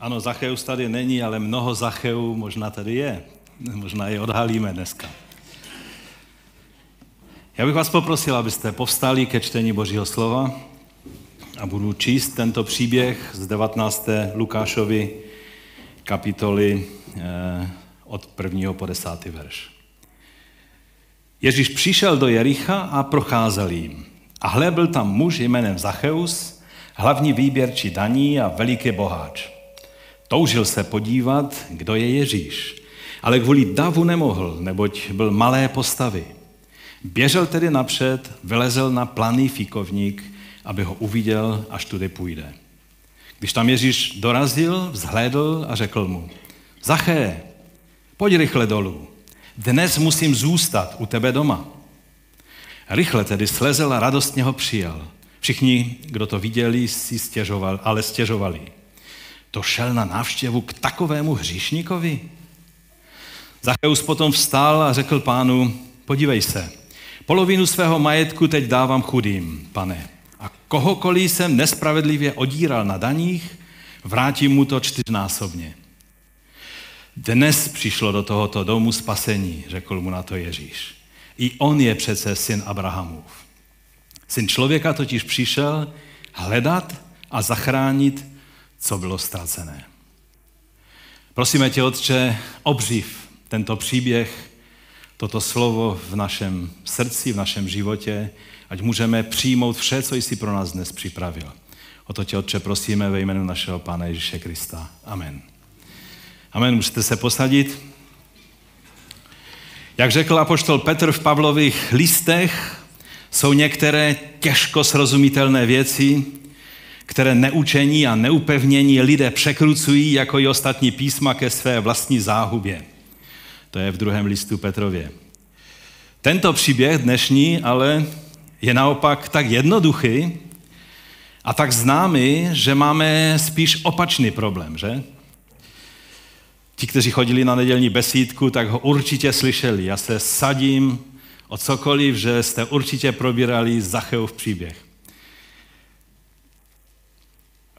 Ano, Zacheus tady není, ale mnoho Zacheů možná tady je. Možná je odhalíme dneska. Já bych vás poprosil, abyste povstali ke čtení Božího slova a budu číst tento příběh z 19. Lukášovi kapitoly eh, od 1. po 10. verš. Ježíš přišel do Jericha a procházel jim. A hle, byl tam muž jménem Zacheus, hlavní výběrčí daní a veliký boháč. Toužil se podívat, kdo je Ježíš, ale kvůli davu nemohl, neboť byl malé postavy. Běžel tedy napřed, vylezl na planý fikovník, aby ho uviděl, až tudy půjde. Když tam Ježíš dorazil, vzhlédl a řekl mu, Zaché, pojď rychle dolů, dnes musím zůstat u tebe doma. Rychle tedy slezel a radostně ho přijal. Všichni, kdo to viděli, si stěžovali, ale stěžovali. To šel na návštěvu k takovému hříšníkovi? Zacheus potom vstal a řekl pánu, podívej se, polovinu svého majetku teď dávám chudým, pane. A kohokoliv jsem nespravedlivě odíral na daních, vrátím mu to čtyřnásobně. Dnes přišlo do tohoto domu spasení, řekl mu na to Ježíš. I on je přece syn Abrahamův. Syn člověka totiž přišel hledat a zachránit, co bylo ztracené. Prosíme tě, Otče, obřiv tento příběh, toto slovo v našem srdci, v našem životě, ať můžeme přijmout vše, co jsi pro nás dnes připravil. O to tě, Otče, prosíme ve jménu našeho Pána Ježíše Krista. Amen. Amen. Můžete se posadit. Jak řekl apoštol Petr v Pavlových listech, jsou některé těžko srozumitelné věci, které neučení a neupevnění lidé překrucují jako i ostatní písma ke své vlastní záhubě. To je v druhém listu Petrově. Tento příběh dnešní ale je naopak tak jednoduchý a tak známý, že máme spíš opačný problém, že? Ti, kteří chodili na nedělní besídku, tak ho určitě slyšeli. Já se sadím o cokoliv, že jste určitě probírali Zacheův příběh.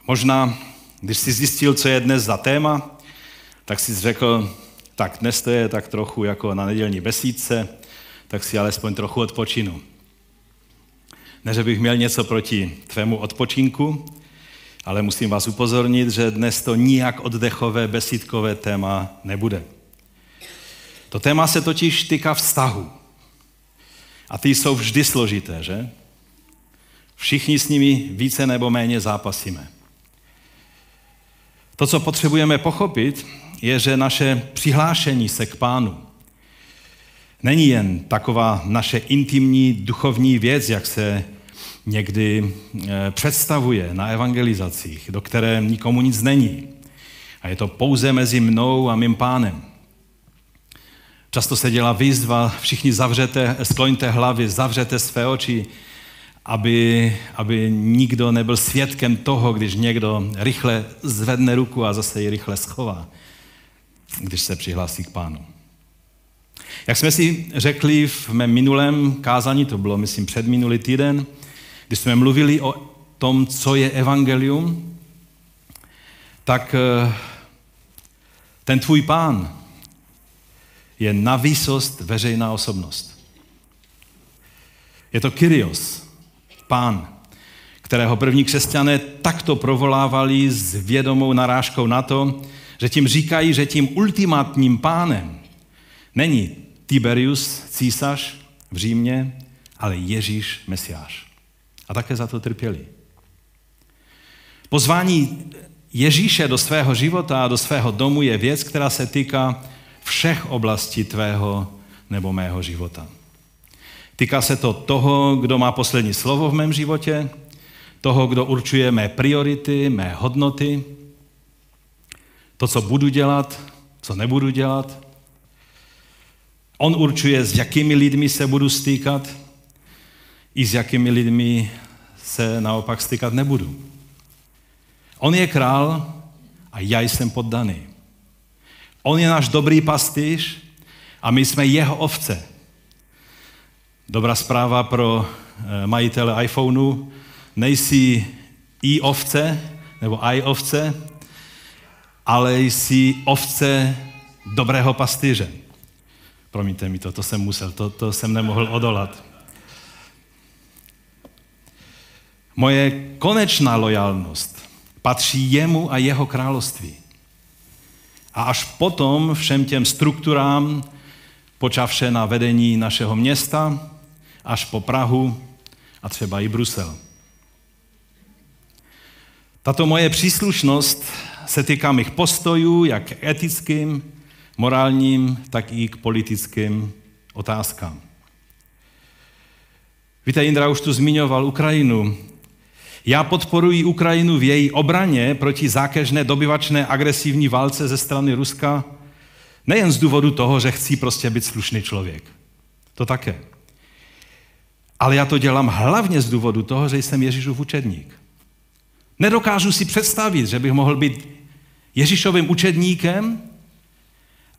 Možná, když jsi zjistil, co je dnes za téma, tak jsi řekl, tak dnes to je tak trochu jako na nedělní besídce, tak si alespoň trochu odpočinu. Ne, že bych měl něco proti tvému odpočinku, ale musím vás upozornit, že dnes to nijak oddechové, besídkové téma nebude. To téma se totiž týká vztahu. A ty jsou vždy složité, že? Všichni s nimi více nebo méně zápasíme. To, co potřebujeme pochopit, je, že naše přihlášení se k pánu není jen taková naše intimní duchovní věc, jak se někdy eh, představuje na evangelizacích, do které nikomu nic není. A je to pouze mezi mnou a mým pánem. Často se dělá výzva, všichni zavřete, skloňte hlavy, zavřete své oči, aby, aby nikdo nebyl svědkem toho, když někdo rychle zvedne ruku a zase ji rychle schová, když se přihlásí k pánu. Jak jsme si řekli v mém minulém kázání, to bylo, myslím, před minulý týden, když jsme mluvili o tom, co je evangelium, tak eh, ten tvůj pán je na výsost veřejná osobnost. Je to Kyrios, pán, kterého první křesťané takto provolávali s vědomou narážkou na to, že tím říkají, že tím ultimátním pánem není Tiberius, císař v Římě, ale Ježíš, Mesiáš a také za to trpěli. Pozvání Ježíše do svého života a do svého domu je věc, která se týká všech oblastí tvého nebo mého života. Týká se to toho, kdo má poslední slovo v mém životě, toho, kdo určuje mé priority, mé hodnoty, to, co budu dělat, co nebudu dělat. On určuje, s jakými lidmi se budu stýkat, i s jakými lidmi se naopak stykat nebudu. On je král a já jsem poddaný. On je náš dobrý pastýř a my jsme jeho ovce. Dobrá zpráva pro eh, majitele iPhoneu, nejsi i ovce, nebo i ovce, ale jsi ovce dobrého pastýře. Promiňte mi to, to jsem musel, to, to jsem nemohl odolat. Moje konečná lojalnost patří jemu a jeho království. A až potom všem těm strukturám, počavše na vedení našeho města, až po Prahu a třeba i Brusel. Tato moje příslušnost se týká mých postojů, jak k etickým, morálním, tak i k politickým otázkám. Víte, Indra už tu zmiňoval Ukrajinu. Já podporuji Ukrajinu v její obraně proti zákežné dobyvačné agresivní válce ze strany Ruska, nejen z důvodu toho, že chci prostě být slušný člověk. To také. Ale já to dělám hlavně z důvodu toho, že jsem Ježíšův učedník. Nedokážu si představit, že bych mohl být Ježíšovým učedníkem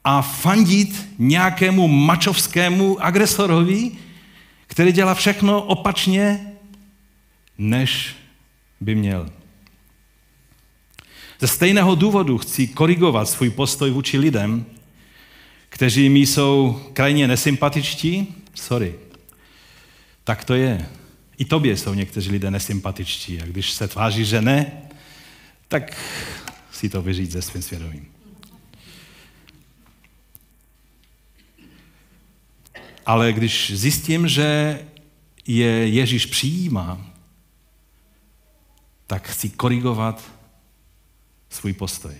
a fandit nějakému mačovskému agresorovi, který dělá všechno opačně, než by měl. Ze stejného důvodu chci korigovat svůj postoj vůči lidem, kteří mi jsou krajně nesympatičtí. Sorry. Tak to je. I tobě jsou někteří lidé nesympatičtí. A když se tváří, že ne, tak si to vyříct se svým svědomím. Ale když zjistím, že je Ježíš přijímá, tak chci korigovat svůj postoj.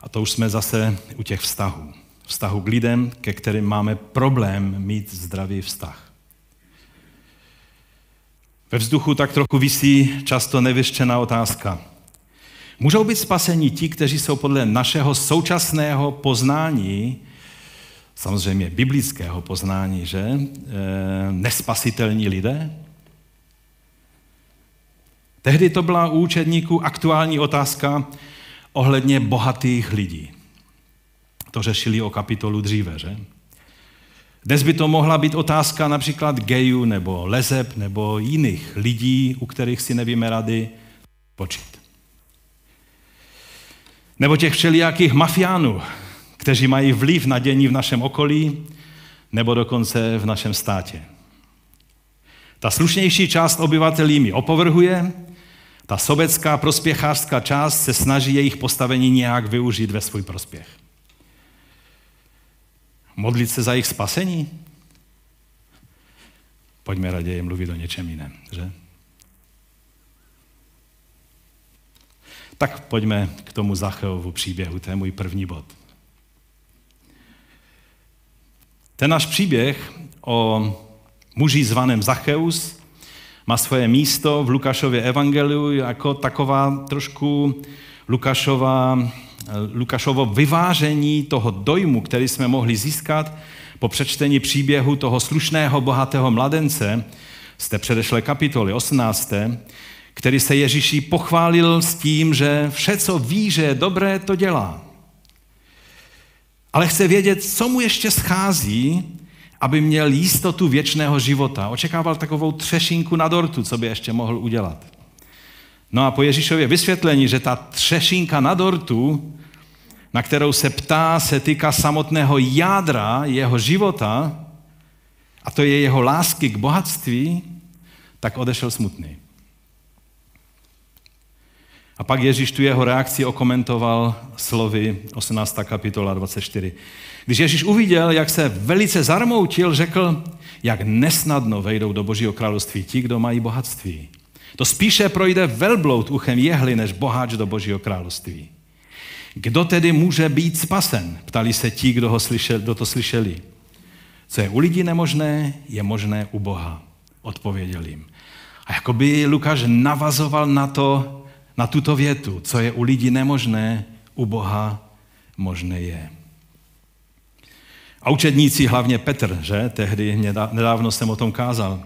A to už jsme zase u těch vztahů. Vztahu k lidem, ke kterým máme problém mít zdravý vztah. Ve vzduchu tak trochu visí často nevyřčená otázka. Můžou být spaseni ti, kteří jsou podle našeho současného poznání, samozřejmě biblického poznání, že? E, nespasitelní lidé? Tehdy to byla u učedníků aktuální otázka ohledně bohatých lidí. To řešili o kapitolu dříve, že? Dnes by to mohla být otázka například gejů nebo lezeb nebo jiných lidí, u kterých si nevíme rady počít. Nebo těch všelijakých mafiánů, kteří mají vliv na dění v našem okolí nebo dokonce v našem státě. Ta slušnější část obyvatel jimi opovrhuje, ta sobecká prospěchářská část se snaží jejich postavení nějak využít ve svůj prospěch. Modlit se za jejich spasení? Pojďme raději mluvit o něčem jiném, že? Tak pojďme k tomu Zacheovu příběhu, to je můj první bod. Ten náš příběh o muži zvaném Zacheus má svoje místo v Lukášově evangeliu jako taková trošku Lukášova, Lukášovo vyvážení toho dojmu, který jsme mohli získat po přečtení příběhu toho slušného, bohatého mladence z té předešlé kapitoly 18 který se Ježíši pochválil s tím, že vše, co ví, že je dobré, to dělá. Ale chce vědět, co mu ještě schází, aby měl jistotu věčného života. Očekával takovou třešinku na dortu, co by ještě mohl udělat. No a po Ježíšově vysvětlení, že ta třešinka na dortu, na kterou se ptá, se týká samotného jádra jeho života, a to je jeho lásky k bohatství, tak odešel smutný. A pak Ježíš tu jeho reakci okomentoval slovy 18. kapitola 24. Když Ježíš uviděl, jak se velice zarmoutil, řekl, jak nesnadno vejdou do Božího království ti, kdo mají bohatství. To spíše projde velbloud uchem jehly, než boháč do Božího království. Kdo tedy může být spasen? Ptali se ti, kdo, ho slyšel, kdo to slyšeli. Co je u lidí nemožné, je možné u Boha. Odpověděl jim. A jakoby Lukáš navazoval na to, na tuto větu, co je u lidí nemožné, u Boha možné je. A učedníci, hlavně Petr, že tehdy nedávno jsem o tom kázal,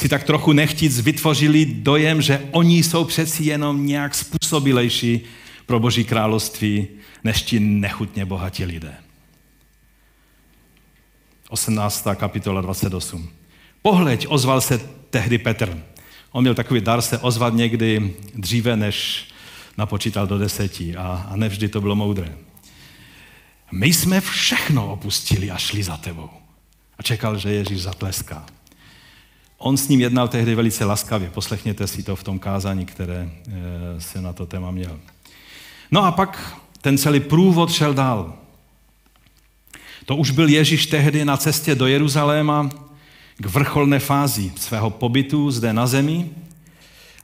si tak trochu nechtíc vytvořili dojem, že oni jsou přeci jenom nějak způsobilejší pro Boží království, než ti nechutně bohatí lidé. 18. kapitola 28. Pohleď, ozval se tehdy Petr. On měl takový dar se ozvat někdy dříve, než napočítal do deseti a, a nevždy to bylo moudré. My jsme všechno opustili a šli za tebou. A čekal, že Ježíš zatleská. On s ním jednal tehdy velice laskavě. Poslechněte si to v tom kázání, které eh, se na to téma měl. No a pak ten celý průvod šel dál. To už byl Ježíš tehdy na cestě do Jeruzaléma k vrcholné fázi svého pobytu zde na zemi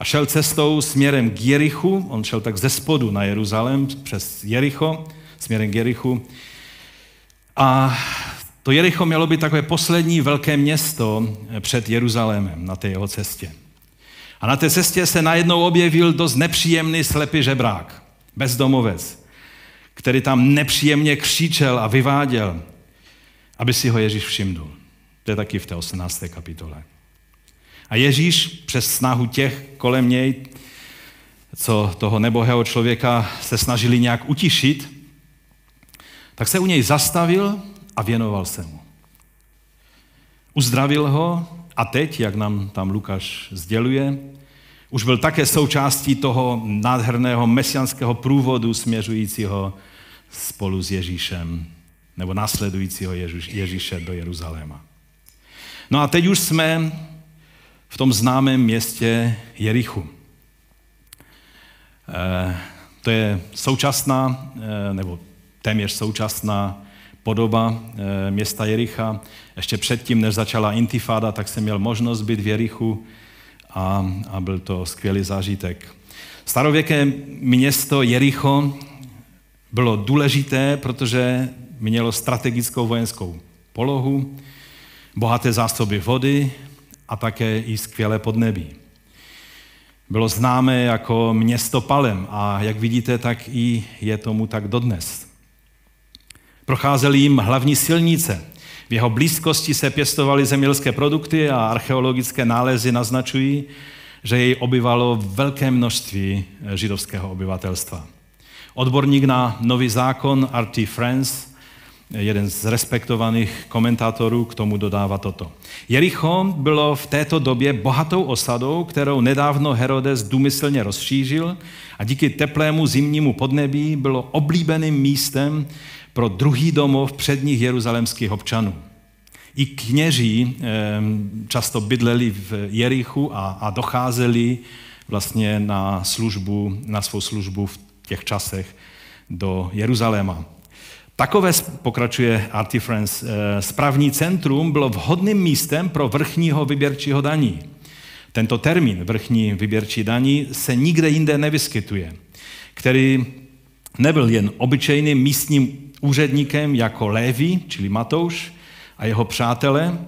a šel cestou směrem k Jerichu. On šel tak ze spodu na Jeruzalém přes Jericho, směrem k Jerichu. A to Jericho mělo být takové poslední velké město před Jeruzalémem na té jeho cestě. A na té cestě se najednou objevil dost nepříjemný slepý žebrák, bezdomovec, který tam nepříjemně křičel a vyváděl, aby si ho Ježíš všimnul. To je taky v té 18. kapitole. A Ježíš přes snahu těch kolem něj, co toho nebohého člověka se snažili nějak utišit, tak se u něj zastavil a věnoval se mu. Uzdravil ho a teď, jak nám tam Lukáš sděluje, už byl také součástí toho nádherného mesianského průvodu směřujícího spolu s Ježíšem, nebo následujícího Ježíše do Jeruzaléma. No a teď už jsme v tom známém městě Jerichu. Eh, to je současná, eh, nebo téměř současná podoba eh, města Jericha. Ještě předtím, než začala intifáda, tak jsem měl možnost být v Jerichu a, a byl to skvělý zážitek. Starověké město Jericho bylo důležité, protože mělo strategickou vojenskou polohu, bohaté zásoby vody a také i skvělé podnebí. Bylo známé jako město Palem a jak vidíte, tak i je tomu tak dodnes. Procházely jim hlavní silnice. V jeho blízkosti se pěstovaly zemědělské produkty a archeologické nálezy naznačují, že jej obyvalo velké množství židovského obyvatelstva. Odborník na nový zákon R.T. France jeden z respektovaných komentátorů k tomu dodává toto. Jericho bylo v této době bohatou osadou, kterou nedávno Herodes důmyslně rozšířil a díky teplému zimnímu podnebí bylo oblíbeným místem pro druhý domov předních jeruzalemských občanů. I kněží často bydleli v Jerichu a, a docházeli vlastně na službu, na svou službu v těch časech do Jeruzaléma. Takové, pokračuje Artie Friends, eh, správní centrum bylo vhodným místem pro vrchního vyběrčího daní. Tento termín vrchní vyběrčí daní se nikde jinde nevyskytuje, který nebyl jen obyčejným místním úředníkem jako Lévi, čili Matouš, a jeho přátelé,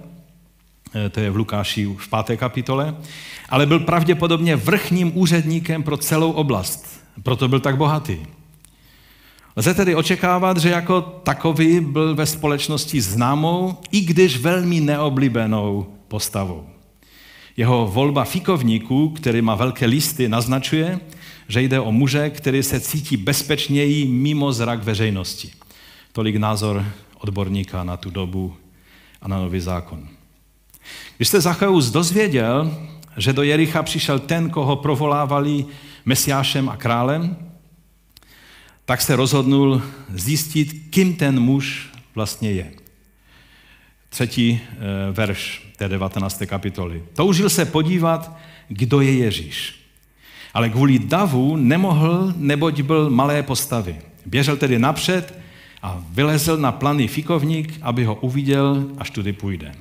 eh, to je v Lukáši v páté kapitole, ale byl pravděpodobně vrchním úředníkem pro celou oblast. Proto byl tak bohatý. Lze tedy očekávat, že jako takový byl ve společnosti známou, i když velmi neoblíbenou postavou. Jeho volba fikovníků, který má velké listy, naznačuje, že jde o muže, který se cítí bezpečněji mimo zrak veřejnosti. Tolik názor odborníka na tu dobu a na nový zákon. Když se Zacheus dozvěděl, že do Jericha přišel ten, koho provolávali mesiášem a králem, tak se rozhodnul zjistit, kým ten muž vlastně je. Třetí eh, verš té 19. kapitoly. Toužil se podívat, kdo je Ježíš. Ale kvůli davu nemohl, neboť byl malé postavy. Běžel tedy napřed a vylezl na planý fikovník, aby ho uviděl, až tudy půjde.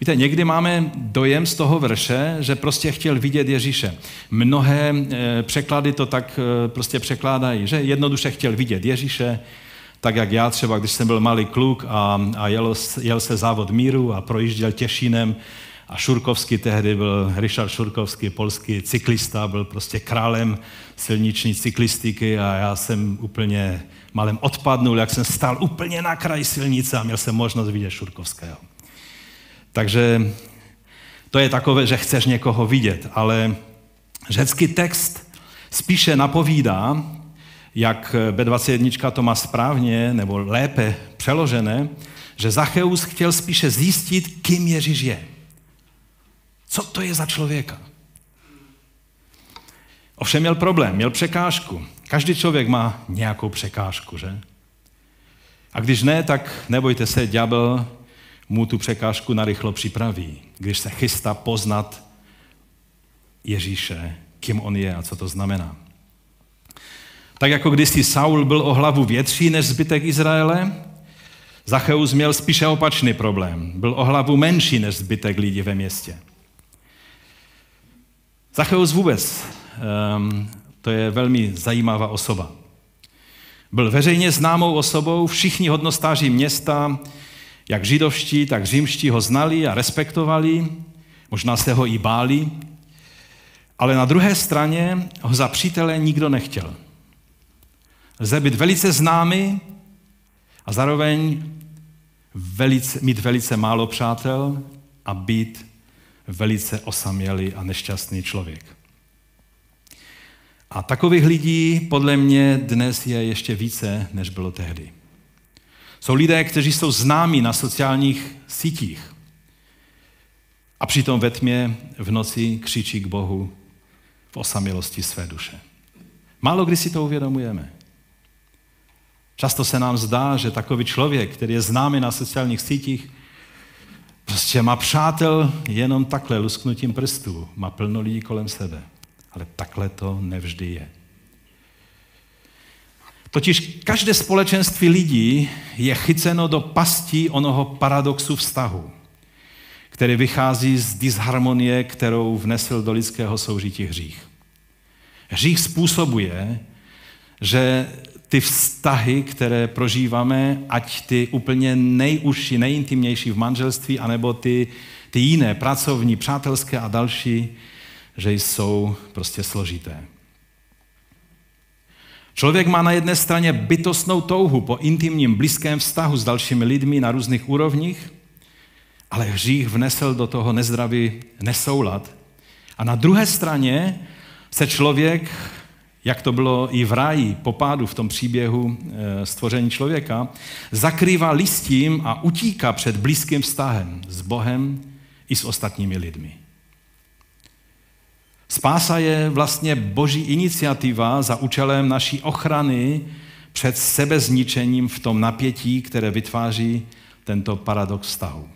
Víte, někdy máme dojem z toho verše, že prostě chtěl vidět Ježíše. Mnohé eh, překlady to tak eh, prostě překládají, že jednoduše chtěl vidět Ježíše, tak jak já třeba, když jsem byl malý kluk a, a jel, jel se závod míru a projížděl Těšínem a Šurkovský tehdy byl, Richard Šurkovský, polský cyklista, byl prostě králem silniční cyklistiky a já jsem úplně malem odpadnul, jak jsem stál úplně na kraji silnice a měl jsem možnost vidět Šurkovského. Takže to je takové, že chceš někoho vidět, ale řecký text spíše napovídá, jak B21 to má správně nebo lépe přeložené, že Zacheus chtěl spíše zjistit, kým Ježíš je. Co to je za člověka? Ovšem měl problém, měl překážku. Každý člověk má nějakou překážku, že? A když ne, tak nebojte se, ďábel mu tu překážku narychlo připraví, když se chystá poznat Ježíše, kým on je a co to znamená. Tak jako kdysi Saul byl o hlavu větší než zbytek Izraele, Zacheus měl spíše opačný problém. Byl o hlavu menší než zbytek lidí ve městě. Zacheus vůbec, um, to je velmi zajímavá osoba. Byl veřejně známou osobou, všichni hodnostáři města, jak židovští, tak římští ho znali a respektovali, možná se ho i báli, ale na druhé straně ho za přítele nikdo nechtěl. Lze být velice známý a zároveň velice, mít velice málo přátel a být velice osamělý a nešťastný člověk. A takových lidí podle mě dnes je ještě více, než bylo tehdy. Jsou lidé, kteří jsou známí na sociálních sítích a přitom ve tmě v noci křičí k Bohu v osamělosti své duše. Málo kdy si to uvědomujeme. Často se nám zdá, že takový člověk, který je známý na sociálních sítích, prostě má přátel jenom takhle lusknutím prstů, má plno lidí kolem sebe. Ale takhle to nevždy je. Totiž každé společenství lidí je chyceno do pastí onoho paradoxu vztahu, který vychází z disharmonie, kterou vnesl do lidského soužití hřích. Hřích způsobuje, že ty vztahy, které prožíváme, ať ty úplně nejužší, nejintimnější v manželství, anebo ty, ty jiné, pracovní, přátelské a další, že jsou prostě složité. Člověk má na jedné straně bytostnou touhu po intimním, blízkém vztahu s dalšími lidmi na různých úrovních, ale hřích vnesl do toho nezdravý nesoulad. A na druhé straně se člověk jak to bylo i v ráji po pádu v tom příběhu eh, stvoření člověka, zakrývá listím a utíká před blízkým vztahem s Bohem i s ostatními lidmi. Spása je vlastně boží iniciativa za účelem naší ochrany před sebezničením v tom napětí, které vytváří tento paradox vztahu.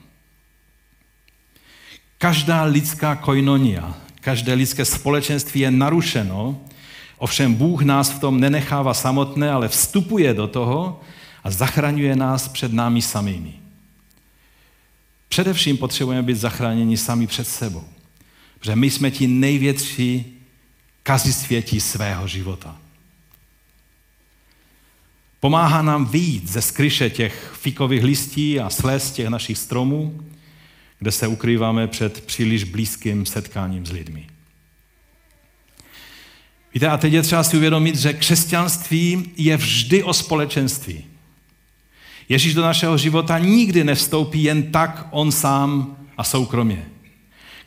Každá lidská koinonia, každé lidské společenství je narušeno, Ovšem Bůh nás v tom nenechává samotné, ale vstupuje do toho a zachraňuje nás před námi samými. Především potřebujeme být zachráněni sami před sebou. Protože my jsme ti největší kazisvětí svého života. Pomáhá nám vyjít ze skryše těch fikových listí a slez těch našich stromů, kde se ukrýváme před příliš blízkým setkáním s lidmi. Víte, a teď je třeba si uvědomit, že křesťanství je vždy o společenství. Ježíš do našeho života nikdy nevstoupí jen tak on sám a soukromě.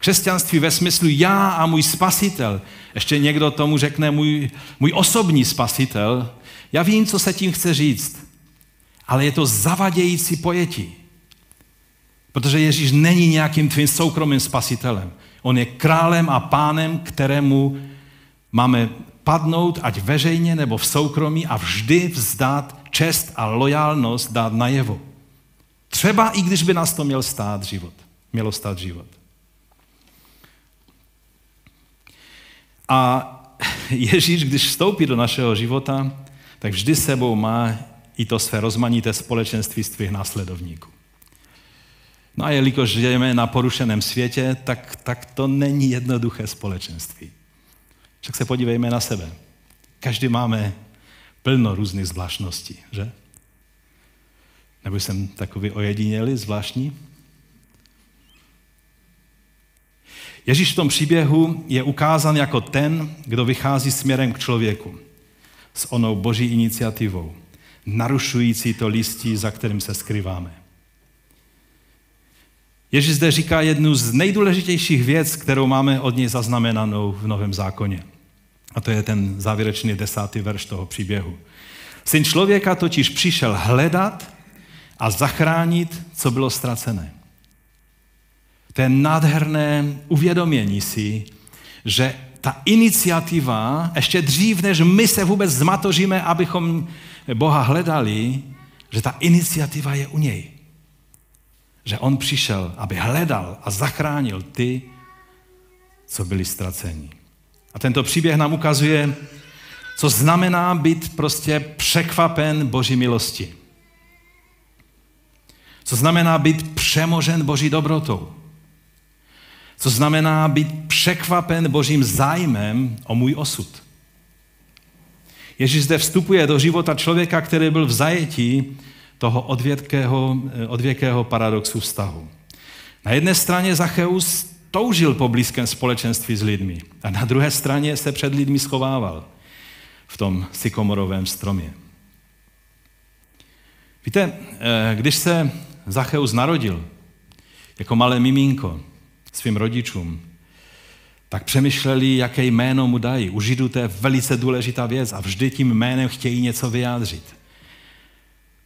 Křesťanství ve smyslu já a můj spasitel, ještě někdo tomu řekne můj, můj osobní spasitel, já vím, co se tím chce říct, ale je to zavadějící pojetí. Protože Ježíš není nějakým tvým soukromým spasitelem. On je králem a pánem, kterému Máme padnout, ať veřejně nebo v soukromí a vždy vzdát čest a lojálnost dát najevo. Třeba i když by nás to měl stát život. Mělo stát život. A Ježíš, když vstoupí do našeho života, tak vždy sebou má i to své rozmanité společenství z tvých následovníků. No a jelikož žijeme na porušeném světě, tak, tak to není jednoduché společenství. Však se podívejme na sebe. Každý máme plno různých zvláštností, že? Nebo jsem takový ojedinělý, zvláštní? Ježíš v tom příběhu je ukázán jako ten, kdo vychází směrem k člověku s onou boží iniciativou, narušující to listí, za kterým se skrýváme. Ježíš zde říká jednu z nejdůležitějších věc, kterou máme od něj zaznamenanou v Novém zákoně. A to je ten závěrečný desátý verš toho příběhu. Syn člověka totiž přišel hledat a zachránit, co bylo ztracené. To je nádherné uvědomění si, že ta iniciativa, ještě dřív, než my se vůbec zmatoříme, abychom Boha hledali, že ta iniciativa je u něj. Že on přišel, aby hledal a zachránil ty, co byli ztraceni. A tento příběh nám ukazuje, co znamená být prostě překvapen Boží milosti. Co znamená být přemožen Boží dobrotou. Co znamená být překvapen Božím zájmem o můj osud. Ježíš zde vstupuje do života člověka, který byl v zajetí toho odvěkého, odvěkého paradoxu vztahu. Na jedné straně Zacheus toužil po blízkém společenství s lidmi a na druhé straně se před lidmi schovával v tom sykomorovém stromě. Víte, eh, když se Zacheus narodil jako malé miminko svým rodičům, tak přemýšleli, jaké jméno mu dají. U Židů to je velice důležitá věc a vždy tím jménem chtějí něco vyjádřit.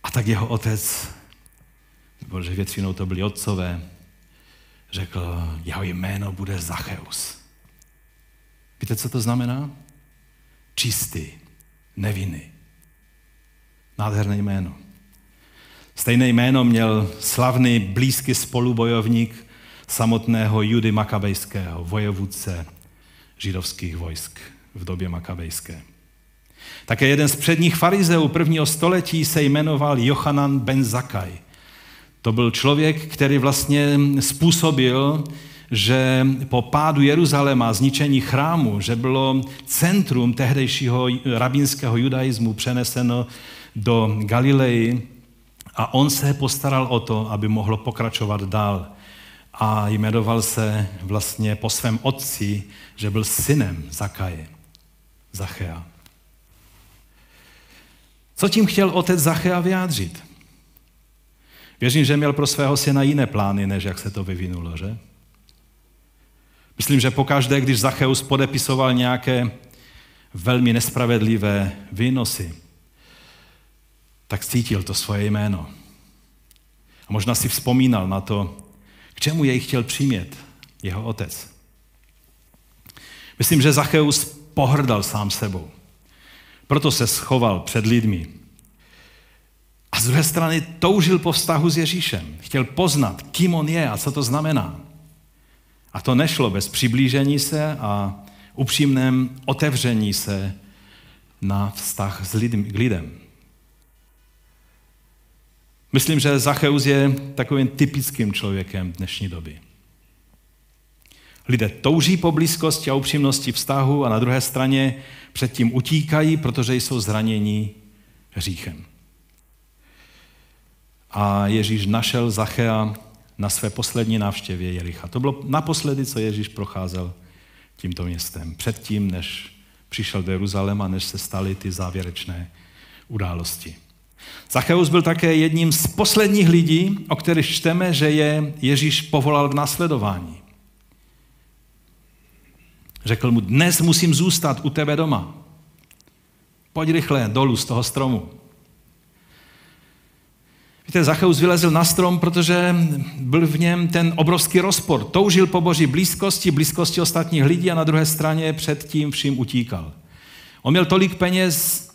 A tak jeho otec, protože většinou to byli otcové, řekl, jeho jméno bude Zacheus. Víte, co to znamená? Čistý, nevinný. Nádherné jméno. Stejné jméno měl slavný blízký spolubojovník samotného Judy Makabejského, vojevůdce židovských vojsk v době makabejské. Také jeden z předních farizeů prvního století se jmenoval Johanan ben Zakaj. To byl člověk, který vlastně způsobil, že po pádu Jeruzaléma, zničení chrámu, že bylo centrum tehdejšího rabínského judaismu přeneseno do Galileji a on se postaral o to, aby mohlo pokračovat dál. A jmenoval se vlastně po svém otci, že byl synem Zakaje, Zachea. Co tím chtěl otec Zachea vyjádřit? Věřím, že měl pro svého syna jiné plány, než jak se to vyvinulo, že? Myslím, že pokaždé, když Zacheus podepisoval nějaké velmi nespravedlivé výnosy, tak cítil to svoje jméno. A možná si vzpomínal na to, k čemu jej chtěl přimět jeho otec. Myslím, že Zacheus pohrdal sám sebou. Proto se schoval před lidmi. A z druhé strany toužil po vztahu s Ježíšem. Chtěl poznat, kým on je a co to znamená. A to nešlo bez přiblížení se a upřímném otevření se na vztah s lidem, k lidem. Myslím, že Zacheus je takovým typickým člověkem dnešní doby. Lidé touží po blízkosti a upřímnosti vztahu a na druhé straně předtím utíkají, protože jsou zraněni hříchem. A Ježíš našel Zachea na své poslední návštěvě Jericha. To bylo naposledy, co Ježíš procházel tímto městem. Předtím, než přišel do Jeruzaléma, než se staly ty závěrečné události. Zacheus byl také jedním z posledních lidí, o kterých čteme, že je Ježíš povolal k následování. Řekl mu, dnes musím zůstat u tebe doma. Pojď rychle dolů z toho stromu. Víte, Zacheus vylezl na strom, protože byl v něm ten obrovský rozpor. Toužil po boží blízkosti, blízkosti ostatních lidí a na druhé straně před tím vším utíkal. On měl tolik peněz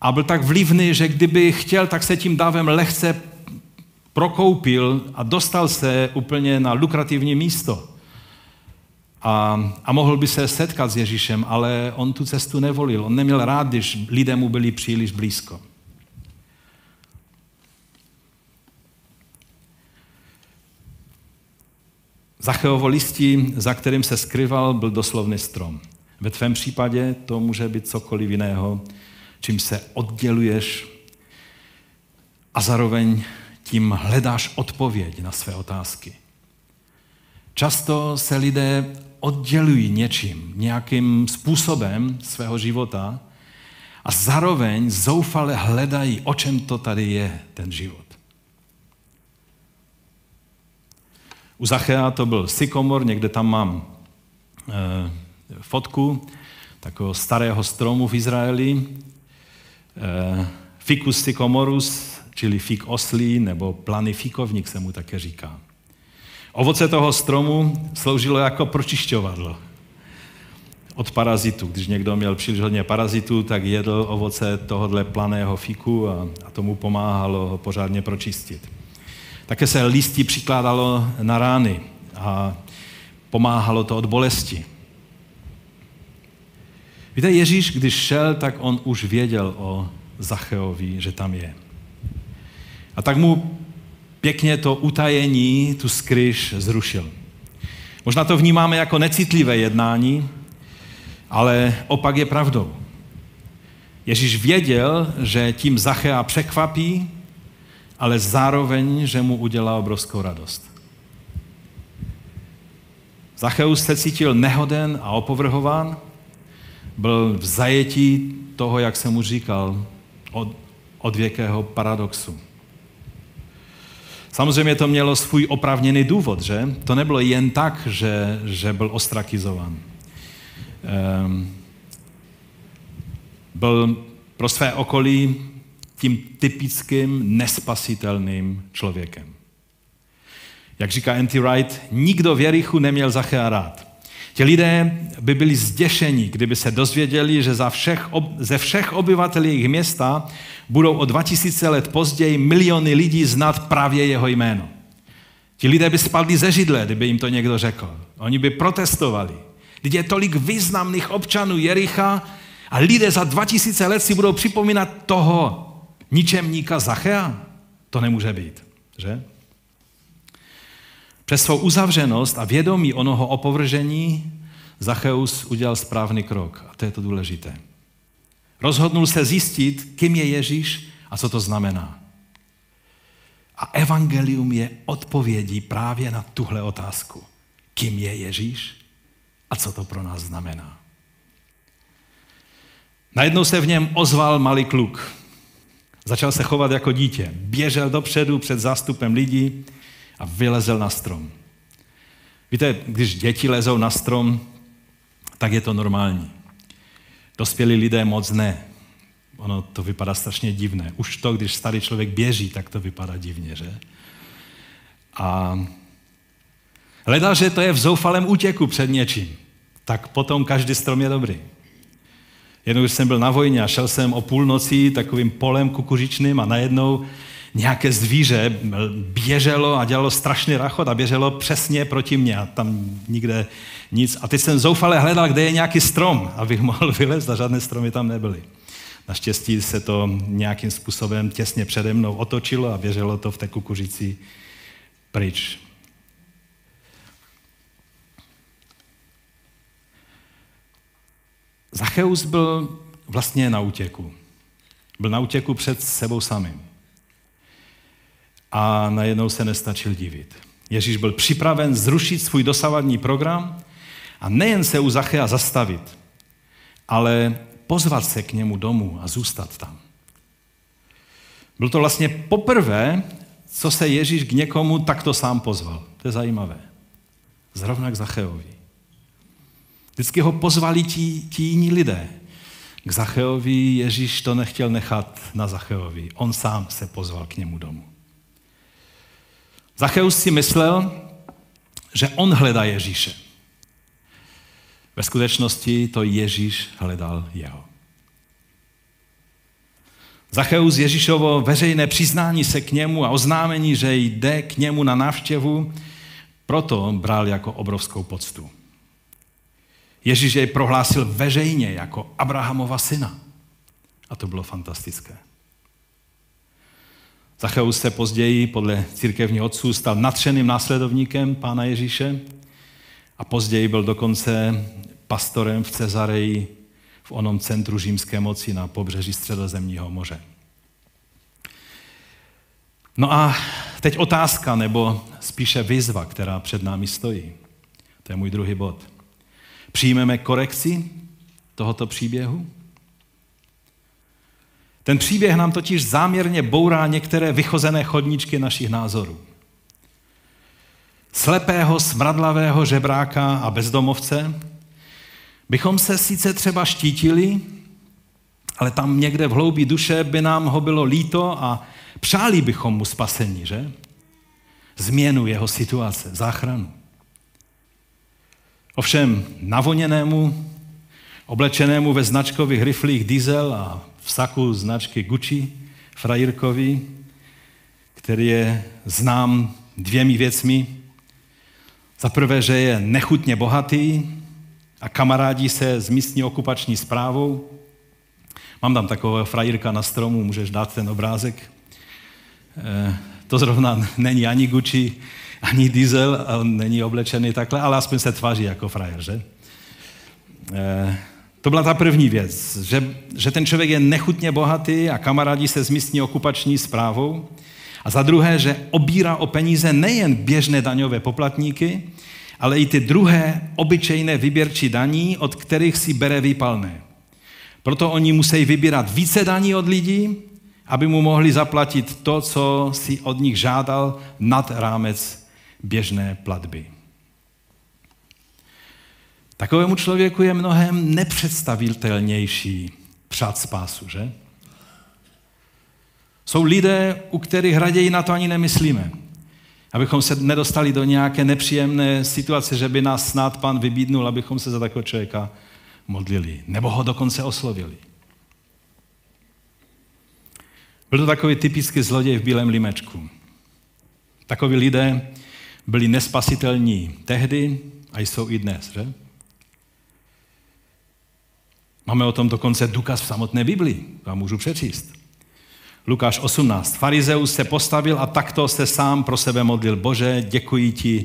a byl tak vlivný, že kdyby chtěl, tak se tím davem lehce prokoupil a dostal se úplně na lukrativní místo. A, a mohl by se setkat s Ježíšem, ale on tu cestu nevolil. On neměl rád, když lidé mu byli příliš blízko. Zacheovo listí, za kterým se skryval, byl doslovný strom. Ve tvém případě to může být cokoliv jiného, čím se odděluješ a zároveň tím hledáš odpověď na své otázky. Často se lidé oddělují něčím, nějakým způsobem svého života a zároveň zoufale hledají, o čem to tady je, ten život. U Zachea to byl sykomor, někde tam mám e, fotku takového starého stromu v Izraeli. E, Ficus sycomorus, čili fik oslí, nebo plany fikovník se mu také říká. Ovoce toho stromu sloužilo jako pročišťovadlo. od parazitů. Když někdo měl příliš hodně parazitů, tak jedl ovoce tohohle planého fiku a, a tomu pomáhalo ho pořádně pročistit. Také se listí přikládalo na rány a pomáhalo to od bolesti. Víte, Ježíš, když šel, tak on už věděl o Zacheovi, že tam je. A tak mu pěkně to utajení, tu skryš zrušil. Možná to vnímáme jako necitlivé jednání, ale opak je pravdou. Ježíš věděl, že tím Zachea překvapí, ale zároveň, že mu udělá obrovskou radost. Zacheus se cítil nehoden a opovrhován, byl v zajetí toho, jak jsem mu říkal, od, odvěkého paradoxu. Samozřejmě to mělo svůj opravněný důvod, že? To nebylo jen tak, že, že byl ostrakizovan. Um, byl pro své okolí tím typickým nespasitelným člověkem. Jak říká N.T. Wright, nikdo v Jerichu neměl Zachea rád. Ti lidé by byli zděšeni, kdyby se dozvěděli, že za všech, ze všech obyvatel jejich města budou o 2000 let později miliony lidí znát právě jeho jméno. Ti lidé by spadli ze židle, kdyby jim to někdo řekl. Oni by protestovali. Je tolik významných občanů Jericha a lidé za 2000 let si budou připomínat toho ničemníka Zachea. To nemůže být, že? Přes svou uzavřenost a vědomí onoho opovržení Zacheus udělal správný krok. A to je to důležité. Rozhodnul se zjistit, kým je Ježíš a co to znamená. A evangelium je odpovědí právě na tuhle otázku. Kým je Ježíš a co to pro nás znamená. Najednou se v něm ozval malý kluk. Začal se chovat jako dítě. Běžel dopředu před zástupem lidí a vylezl na strom. Víte, když děti lezou na strom, tak je to normální. Dospělí lidé moc ne. Ono to vypadá strašně divné. Už to, když starý člověk běží, tak to vypadá divně, že? A hledal, že to je v zoufalém útěku před něčím. Tak potom každý strom je dobrý. Jednou, když jsem byl na vojně a šel jsem o půlnoci takovým polem kukuřičným a najednou nějaké zvíře běželo a dělalo strašný rachot a běželo přesně proti mně a tam nikde nic. A teď jsem zoufale hledal, kde je nějaký strom, abych mohl vylézt a žádné stromy tam nebyly. Naštěstí se to nějakým způsobem těsně přede mnou otočilo a běželo to v té kukuřici pryč. Zacheus byl vlastně na útěku. Byl na útěku před sebou samým a najednou se nestačil divit. Ježíš byl připraven zrušit svůj dosavadní program a nejen se u Zachea zastavit, ale pozvat se k němu domů a zůstat tam. Byl to vlastně poprvé, co se Ježíš k někomu takto sám pozval. To je zajímavé. Zrovna k Zacheovi. Vždycky ho pozvali ti, ti jiní lidé. K Zacheovi Ježíš to nechtěl nechat na Zacheovi. On sám se pozval k němu domů. Zacheus si myslel, že on hledá Ježíše. Ve skutečnosti to Ježíš hledal jeho. Zacheus Ježíšovo veřejné přiznání se k němu a oznámení, že jde k němu na návštěvu, proto bral jako obrovskou poctu. Ježíš jej prohlásil veřejně jako Abrahamova syna. A to bylo fantastické. Zacheus se později podle církevního otců stal natřeným následovníkem pána Ježíše a později byl dokonce pastorem v Cezareji v onom centru římské moci na pobřeží středozemního moře. No a teď otázka, nebo spíše výzva, která před námi stojí. To je můj druhý bod. Přijmeme korekci tohoto příběhu? Ten příběh nám totiž záměrně bourá některé vychozené chodníčky našich názorů. Slepého, smradlavého žebráka a bezdomovce bychom se sice třeba štítili, ale tam někde v hloubí duše by nám ho bylo líto a přáli bychom mu spasení, že? Změnu jeho situace, záchranu. Ovšem navoněnému, oblečenému ve značkových riflích Diesel a v saku značky Gucci, frajírkovi, který je znám dvěmi věcmi. Za prvé, že je nechutně bohatý a kamarádí se s místní okupační zprávou. Mám tam takového frajírka na stromu, můžeš dát ten obrázek. Eh, to zrovna není ani Gucci, ani Diesel, on není oblečený takhle, ale aspoň se tváří jako frajer, že? To byla ta první věc, že, že ten člověk je nechutně bohatý a kamarádí se s místní okupační zprávou. A za druhé, že obírá o peníze nejen běžné daňové poplatníky, ale i ty druhé obyčejné vyběrčí daní, od kterých si bere výpalné. Proto oni musí vybírat více daní od lidí, aby mu mohli zaplatit to, co si od nich žádal nad rámec běžné platby. Takovému člověku je mnohem nepředstavitelnější přát spásu, že? Jsou lidé, u kterých raději na to ani nemyslíme. Abychom se nedostali do nějaké nepříjemné situace, že by nás snad pan vybídnul, abychom se za takového člověka modlili. Nebo ho dokonce oslovili. Byl to takový typický zloděj v bílém limečku. Takoví lidé byli nespasitelní tehdy a jsou i dnes, že? Máme o tom dokonce důkaz v samotné Biblii. Vám můžu přečíst. Lukáš 18. Farizeus se postavil a takto se sám pro sebe modlil. Bože, děkuji ti,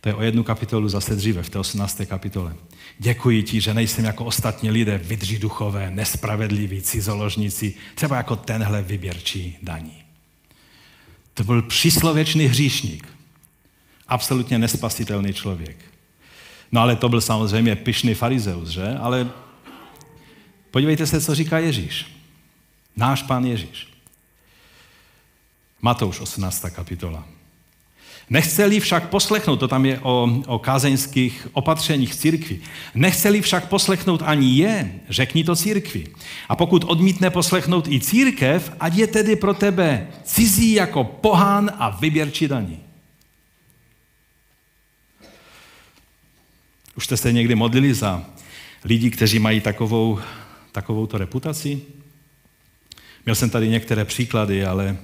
to je o jednu kapitolu zase dříve, v té 18. kapitole. Děkuji ti, že nejsem jako ostatní lidé, vydří duchové, nespravedliví, cizoložníci, třeba jako tenhle vyběrčí daní. To byl příslověčný hříšník. Absolutně nespasitelný člověk. No ale to byl samozřejmě pyšný farizeus, že? Ale podívejte se, co říká Ježíš. Náš pán Ježíš. Matouš, 18. kapitola. Nechceli však poslechnout, to tam je o, o kázeňských opatřeních církvi, nechceli však poslechnout ani je, řekni to církvi. A pokud odmítne poslechnout i církev, ať je tedy pro tebe cizí jako pohán a vyběrči daní. Už jste se někdy modlili za lidi, kteří mají takovou, takovou reputaci? Měl jsem tady některé příklady, ale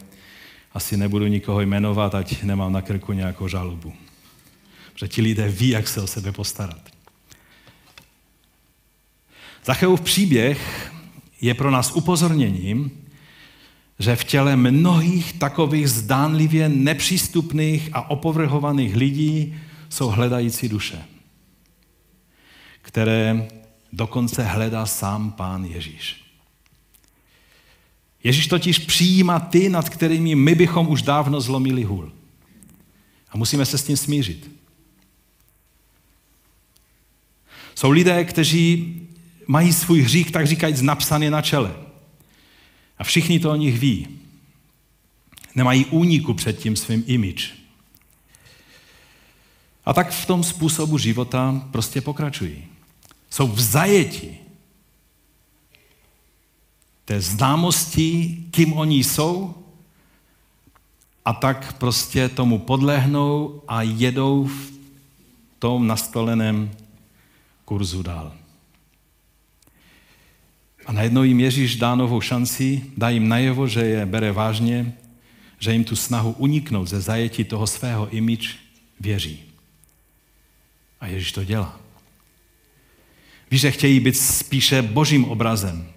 asi nebudu nikoho jmenovat, ať nemám na krku nějakou žalobu. Protože ti lidé ví, jak se o sebe postarat. Zacheův příběh je pro nás upozorněním, že v těle mnohých takových zdánlivě nepřístupných a opovrhovaných lidí jsou hledající duše, které dokonce hledá sám Pán Ježíš. Ježíš totiž přijímá ty, nad kterými my bychom už dávno zlomili hůl. A musíme se s tím smířit. Jsou lidé, kteří mají svůj hřích, tak říkajíc, napsaný na čele. A všichni to o nich ví. Nemají úniku před tím svým image. A tak v tom způsobu života prostě pokračují. Jsou v zajetí té známosti, kým oni jsou, a tak prostě tomu podlehnou a jedou v tom nastoleném kurzu dál. A najednou jim Ježíš dá novou šanci, dá jim najevo, že je bere vážně, že jim tu snahu uniknout ze zajetí toho svého imič věří. A Ježíš to dělá. Ví, že chtějí být spíše božím obrazem,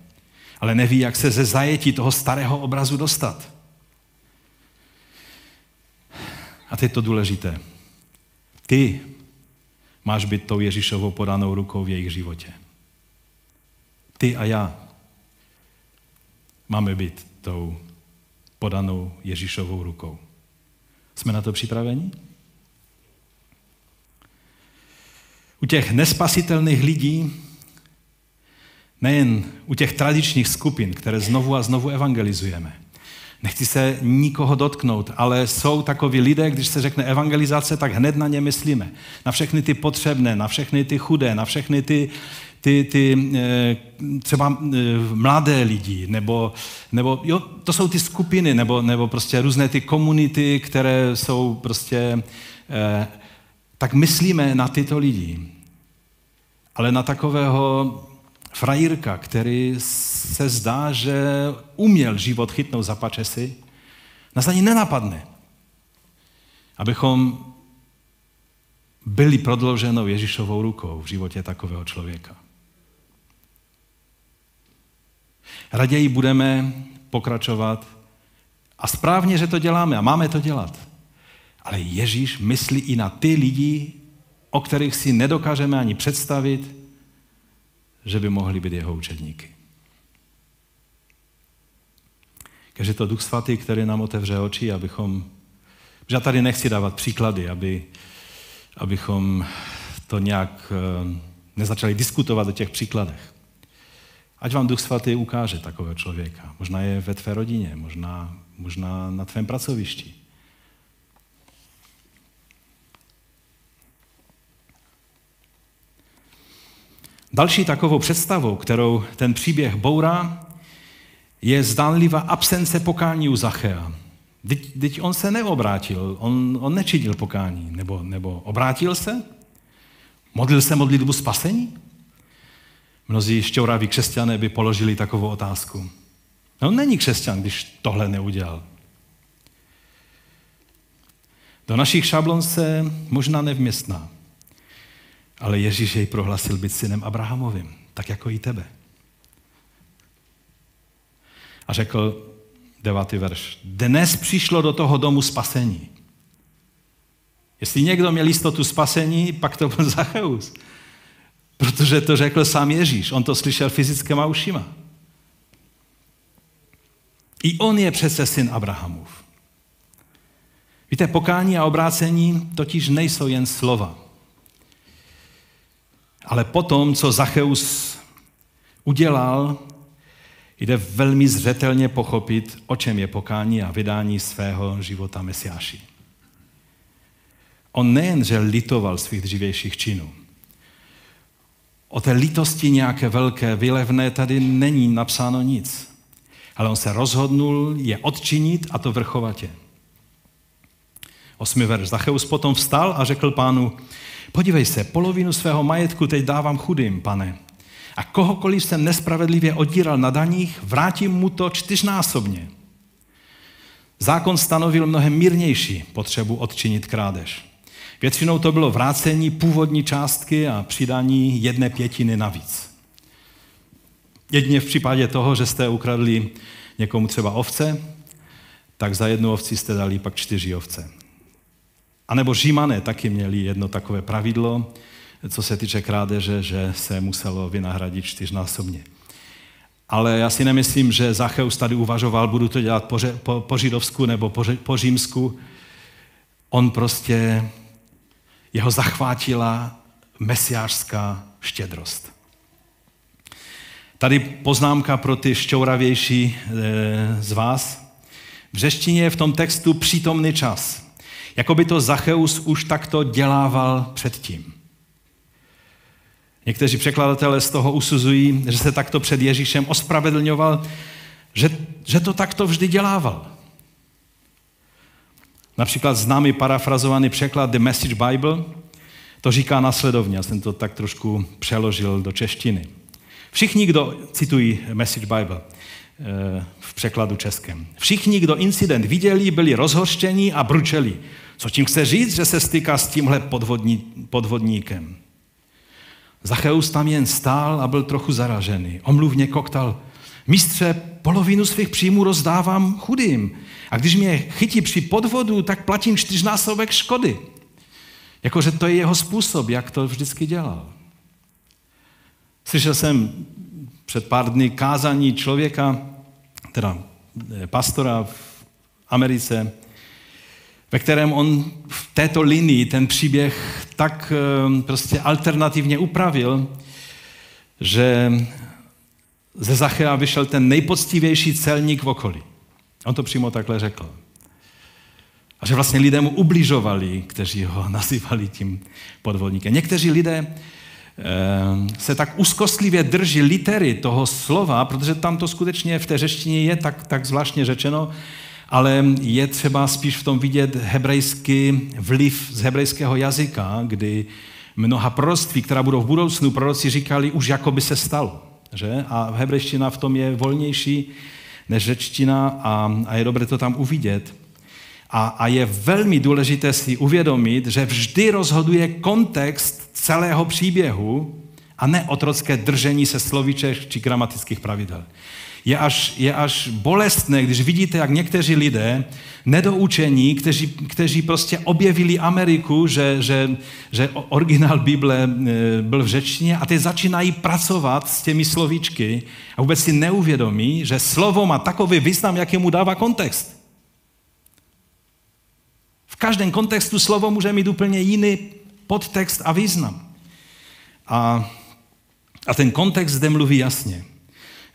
ale neví, jak se ze zajetí toho starého obrazu dostat. A teď to důležité. Ty máš být tou Ježíšovou podanou rukou v jejich životě. Ty a já máme být tou podanou Ježíšovou rukou. Jsme na to připraveni? U těch nespasitelných lidí Nejen u těch tradičních skupin, které znovu a znovu evangelizujeme. Nechci se nikoho dotknout, ale jsou takoví lidé, když se řekne evangelizace, tak hned na ně myslíme. Na všechny ty potřebné, na všechny ty chudé, na všechny ty, ty, ty eh, třeba eh, mladé lidi, nebo, nebo jo, to jsou ty skupiny, nebo, nebo prostě různé ty komunity, které jsou prostě, eh, tak myslíme na tyto lidi. Ale na takového frajírka, který se zdá, že uměl život chytnout za pačesy, nás ani nenapadne, abychom byli prodlouženou Ježíšovou rukou v životě takového člověka. Raději budeme pokračovat a správně, že to děláme a máme to dělat. Ale Ježíš myslí i na ty lidi, o kterých si nedokážeme ani představit, že by mohli být jeho učedníky. Keďže to Duch Svatý, který nám otevře oči, abychom, já tady nechci dávat příklady, aby, abychom to nějak eh, nezačali diskutovat o těch příkladech. Ať vám Duch Svatý ukáže takového člověka. Možná je ve tvé rodině, možná, možná na tvém pracovišti. Další takovou představou, kterou ten příběh bourá, je zdánlivá absence pokání u Zachea. Teď, on se neobrátil, on, on nečinil pokání, nebo, nebo obrátil se, modlil se modlitbu spasení. Mnozí šťouraví křesťané by položili takovou otázku. No, on není křesťan, když tohle neudělal. Do našich šablon se možná nevměstná, ale Ježíš jej prohlasil být synem Abrahamovým, tak jako i tebe. A řekl, devátý verš, dnes přišlo do toho domu spasení. Jestli někdo měl jistotu spasení, pak to byl Zacheus. Protože to řekl sám Ježíš. On to slyšel fyzickýma ušima. I on je přece syn Abrahamův. Víte, pokání a obrácení totiž nejsou jen slova. Ale potom, co Zacheus udělal, jde velmi zřetelně pochopit, o čem je pokání a vydání svého života Mesiáši. On nejenže litoval svých dřívějších činů, O té lítosti nějaké velké, vylevné tady není napsáno nic. Ale on se rozhodnul je odčinit a to vrchovatě. Osmi verš. Zacheus potom vstal a řekl pánu, podívej se, polovinu svého majetku teď dávám chudým, pane. A kohokoliv jsem nespravedlivě odíral na daních, vrátím mu to čtyřnásobně. Zákon stanovil mnohem mírnější potřebu odčinit krádež. Většinou to bylo vrácení původní částky a přidání jedné pětiny navíc. Jedině v případě toho, že jste ukradli někomu třeba ovce, tak za jednu ovci jste dali pak čtyři ovce. A nebo římané taky měli jedno takové pravidlo, co se týče krádeže, že se muselo vynahradit čtyřnásobně. Ale já si nemyslím, že Zacheus tady uvažoval, budu to dělat po, po, po židovsku nebo po, po římsku. On prostě jeho zachvátila mesiářská štědrost. Tady poznámka pro ty šťouravější eh, z vás. V řeštině je v tom textu přítomný čas. Jako by to Zacheus už takto dělával předtím. Někteří překladatelé z toho usuzují, že se takto před Ježíšem ospravedlňoval, že, že to takto vždy dělával. Například známý parafrazovaný překlad The Message Bible to říká nasledovně, já jsem to tak trošku přeložil do češtiny. Všichni, kdo, citují Message Bible eh, v překladu českém, všichni, kdo incident viděli, byli rozhořčení a bručeli. Co tím chce říct, že se styká s tímhle podvodní, podvodníkem? Zacheus tam jen stál a byl trochu zaražený. Omluvně koktal. Mistře, polovinu svých příjmů rozdávám chudým. A když mě chytí při podvodu, tak platím čtyřnásobek škody. Jakože to je jeho způsob, jak to vždycky dělal. Slyšel jsem před pár dny kázání člověka, teda eh, pastora v Americe, ve kterém on v této linii ten příběh tak eh, prostě alternativně upravil, že ze Zachea vyšel ten nejpoctivější celník v okolí. On to přímo takhle řekl. A že vlastně lidé mu ubližovali, kteří ho nazývali tím podvodníkem. Někteří lidé eh, se tak úzkostlivě drží litery toho slova, protože tam to skutečně v té řeštině je tak, tak zvláštně řečeno, ale je třeba spíš v tom vidět hebrejský vliv z hebrejského jazyka, kdy mnoha proroctví, která budou v budoucnu, proroci říkali, už jako by se stalo. Že? A hebrejština v tom je volnější než řečtina a, a je dobré to tam uvidět. A, a je velmi důležité si uvědomit, že vždy rozhoduje kontext celého příběhu a ne otrocké držení se slovíček či gramatických pravidel. Je až, je až bolestné, když vidíte, jak někteří lidé, nedoučení, kteří, kteří prostě objevili Ameriku, že, že, že originál Bible e, byl v řečtině a teď začínají pracovat s těmi slovíčky a vůbec si neuvědomí, že slovo má takový význam, jaký mu dává kontext. V každém kontextu slovo může mít úplně jiný podtext a význam. A, a ten kontext zde mluví jasně,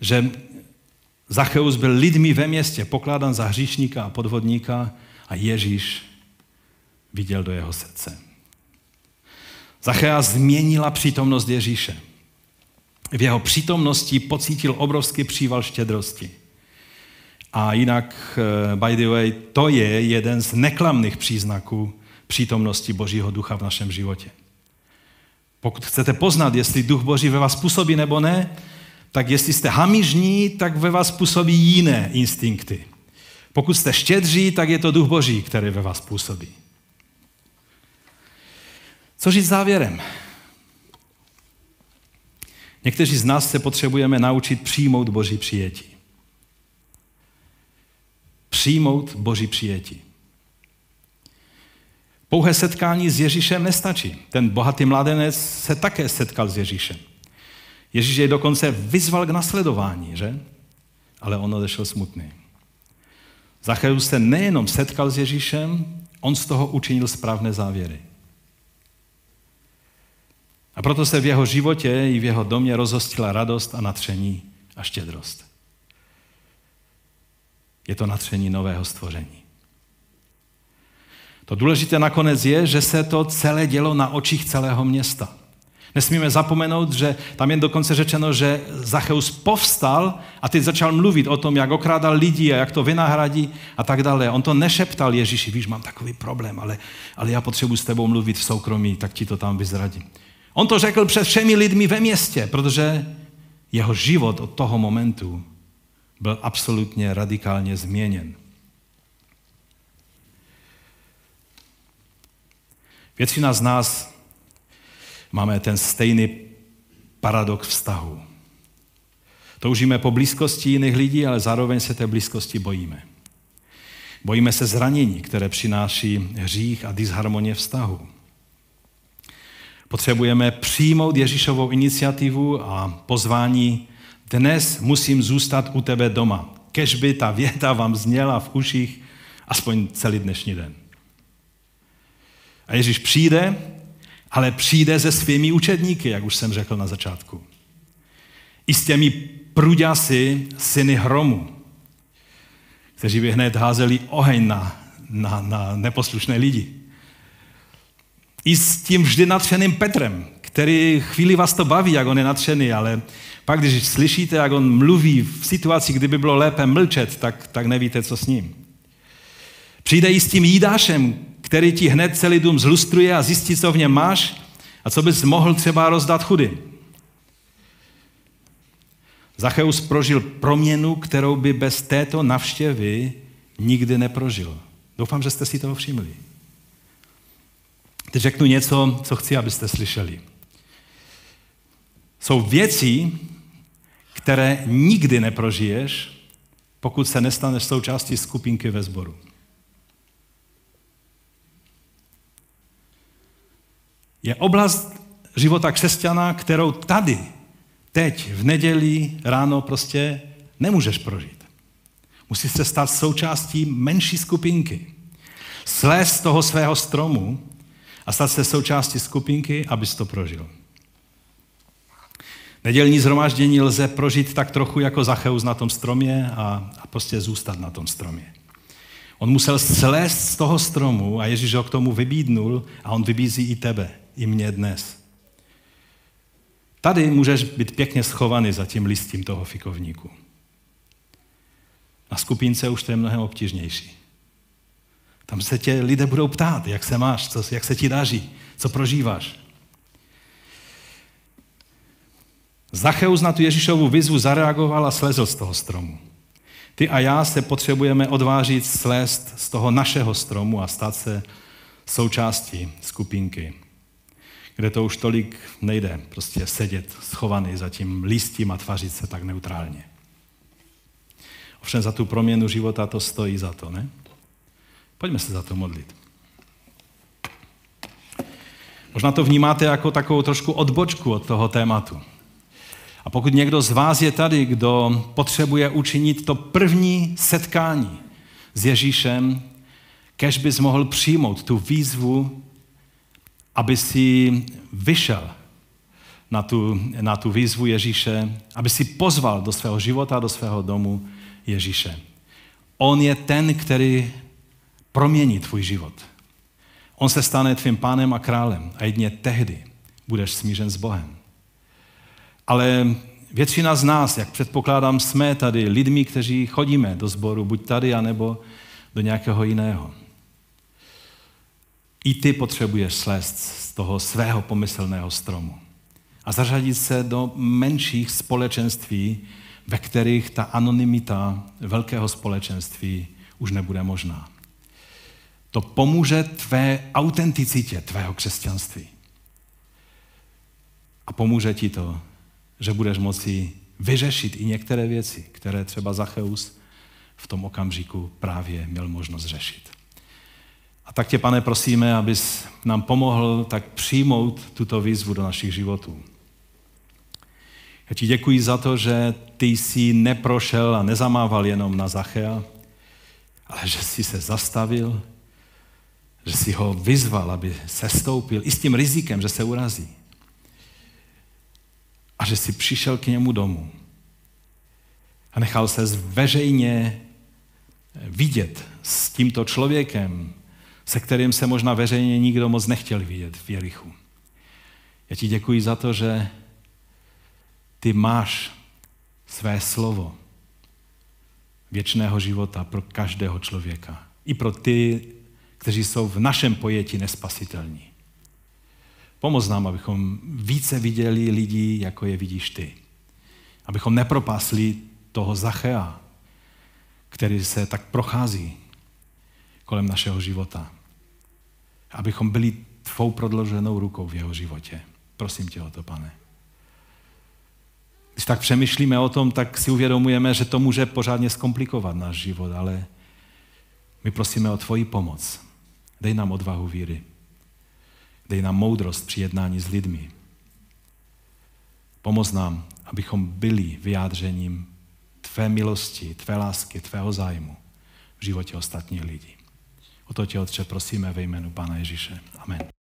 že Zacheus byl lidmi ve městě pokládán za hříšníka a podvodníka a Ježíš viděl do jeho srdce. Zachea změnila přítomnost Ježíše. V jeho přítomnosti pocítil obrovský příval štědrosti. A jinak, eh, by the way, to je jeden z neklamných příznaků přítomnosti Božího ducha v našem životě. Pokud chcete poznat, jestli duch Boží ve vás působí nebo ne, tak jestli jste hamižní, tak ve vás působí jiné instinkty. Pokud jste štědří, tak je to duch Boží, který ve vás působí. Co říct závěrem? Někteří z nás se potřebujeme naučit přijmout Boží přijetí. Přijmout Boží přijetí. Pouhé setkání s Ježíšem nestačí. Ten bohatý mladenec se také setkal s Ježíšem. Ježíš jej dokonce vyzval k nasledování, že? Ale on odešel smutný. Zacheus se nejenom setkal s Ježíšem, on z toho učinil správné závěry. A proto se v jeho životě i v jeho domě rozhostila radost a natření a štědrost. Je to natření nového stvoření. To důležité nakonec je, že se to celé dělo na očích celého města. Nesmíme zapomenout, že tam je dokonce řečeno, že Zacheus povstal a teď začal mluvit o tom, jak okrádal lidi a jak to vynahradí a tak dále. On to nešeptal Ježíši, víš, mám takový problém, ale, ale já potřebuji s tebou mluvit v soukromí, tak ti to tam vyzradím. On to řekl před všemi lidmi ve městě, protože jeho život od toho momentu byl absolutně radikálně změněn. Většina z nás máme ten stejný paradox vztahu. Toužíme po blízkosti jiných lidí, ale zároveň se té blízkosti bojíme. Bojíme se zranění, které přináší hřích a disharmonie vztahu. Potřebujeme přijmout Ježíšovou iniciativu a pozvání dnes musím zůstat u tebe doma. Kež by ta věta vám zněla v uších aspoň celý dnešní den. A Ježíš přijde ale přijde se svými učedníky, jak už jsem řekl na začátku. I s těmi pruďasy syny hromu, kteří by hned házeli oheň na, na, na neposlušné lidi. I s tím vždy natřeným Petrem, který chvíli vás to baví, jak on je natřený, ale pak, když slyšíte, jak on mluví v situaci, kdyby bylo lépe mlčet, tak, tak nevíte, co s ním. Přijde i s tím jídášem, který ti hned celý dům zlustruje a zjistí, co v něm máš a co bys mohl třeba rozdat chudy. Zacheus prožil proměnu, kterou by bez této navštěvy nikdy neprožil. Doufám, že jste si toho všimli. Teď řeknu něco, co chci, abyste slyšeli. Jsou věci, které nikdy neprožiješ, pokud se nestaneš součástí skupinky ve sboru. Je oblast života křesťana, kterou tady, teď, v neděli ráno prostě nemůžeš prožít. Musíš se stát součástí menší skupinky. Slez z toho svého stromu a stát se součástí skupinky, abys to prožil. Nedělní zhromaždění lze prožít tak trochu jako Zacheus na tom stromě a, a prostě zůstat na tom stromě. On musel slézt z toho stromu a Ježíš ho k tomu vybídnul a on vybízí i tebe i mě dnes. Tady můžeš být pěkně schovaný za tím listím toho fikovníku. Na skupince už to je mnohem obtížnější. Tam se tě lidé budou ptát, jak se máš, co, jak se ti daří, co prožíváš. Zacheus na tu Ježíšovu výzvu zareagoval a slezl z toho stromu. Ty a já se potřebujeme odvážit slést z toho našeho stromu a stát se součástí skupinky, kde to už tolik nejde, prostě sedět schovaný za tím lístím a tvařit se tak neutrálně. Ovšem za tu proměnu života to stojí za to, ne? Pojďme se za to modlit. Možná to vnímáte jako takovou trošku odbočku od toho tématu. A pokud někdo z vás je tady, kdo potřebuje učinit to první setkání s Ježíšem, kež bys mohl přijmout tu výzvu, aby si vyšel na tu, na tu výzvu Ježíše, aby si pozval do svého života, do svého domu Ježíše. On je ten, který promění tvůj život. On se stane tvým pánem a králem a jedně tehdy budeš smířen s Bohem. Ale většina z nás, jak předpokládám, jsme tady lidmi, kteří chodíme do sboru, buď tady, anebo do nějakého jiného. I ty potřebuješ slést z toho svého pomyslného stromu a zařadit se do menších společenství, ve kterých ta anonymita velkého společenství už nebude možná. To pomůže tvé autenticitě, tvého křesťanství. A pomůže ti to, že budeš moci vyřešit i některé věci, které třeba Zacheus v tom okamžiku právě měl možnost řešit. A tak tě, pane, prosíme, abys nám pomohl tak přijmout tuto výzvu do našich životů. Já ti děkuji za to, že ty jsi neprošel a nezamával jenom na Zachea, ale že jsi se zastavil, že jsi ho vyzval, aby se stoupil i s tím rizikem, že se urazí. A že jsi přišel k němu domů a nechal se veřejně vidět s tímto člověkem, se kterým se možná veřejně nikdo moc nechtěl vidět v Jerichu. Já ti děkuji za to, že ty máš své slovo věčného života pro každého člověka. I pro ty, kteří jsou v našem pojetí nespasitelní. Pomoz nám, abychom více viděli lidí, jako je vidíš ty. Abychom nepropásli toho Zachea, který se tak prochází kolem našeho života. Abychom byli tvou prodloženou rukou v jeho životě. Prosím tě o to, pane. Když tak přemýšlíme o tom, tak si uvědomujeme, že to může pořádně zkomplikovat náš život, ale my prosíme o tvoji pomoc. Dej nám odvahu víry. Dej nám moudrost při jednání s lidmi. Pomoz nám, abychom byli vyjádřením tvé milosti, tvé lásky, tvého zájmu v životě ostatních lidí. O to tě, Otče, prosíme ve jménu Pána Ježíše. Amen.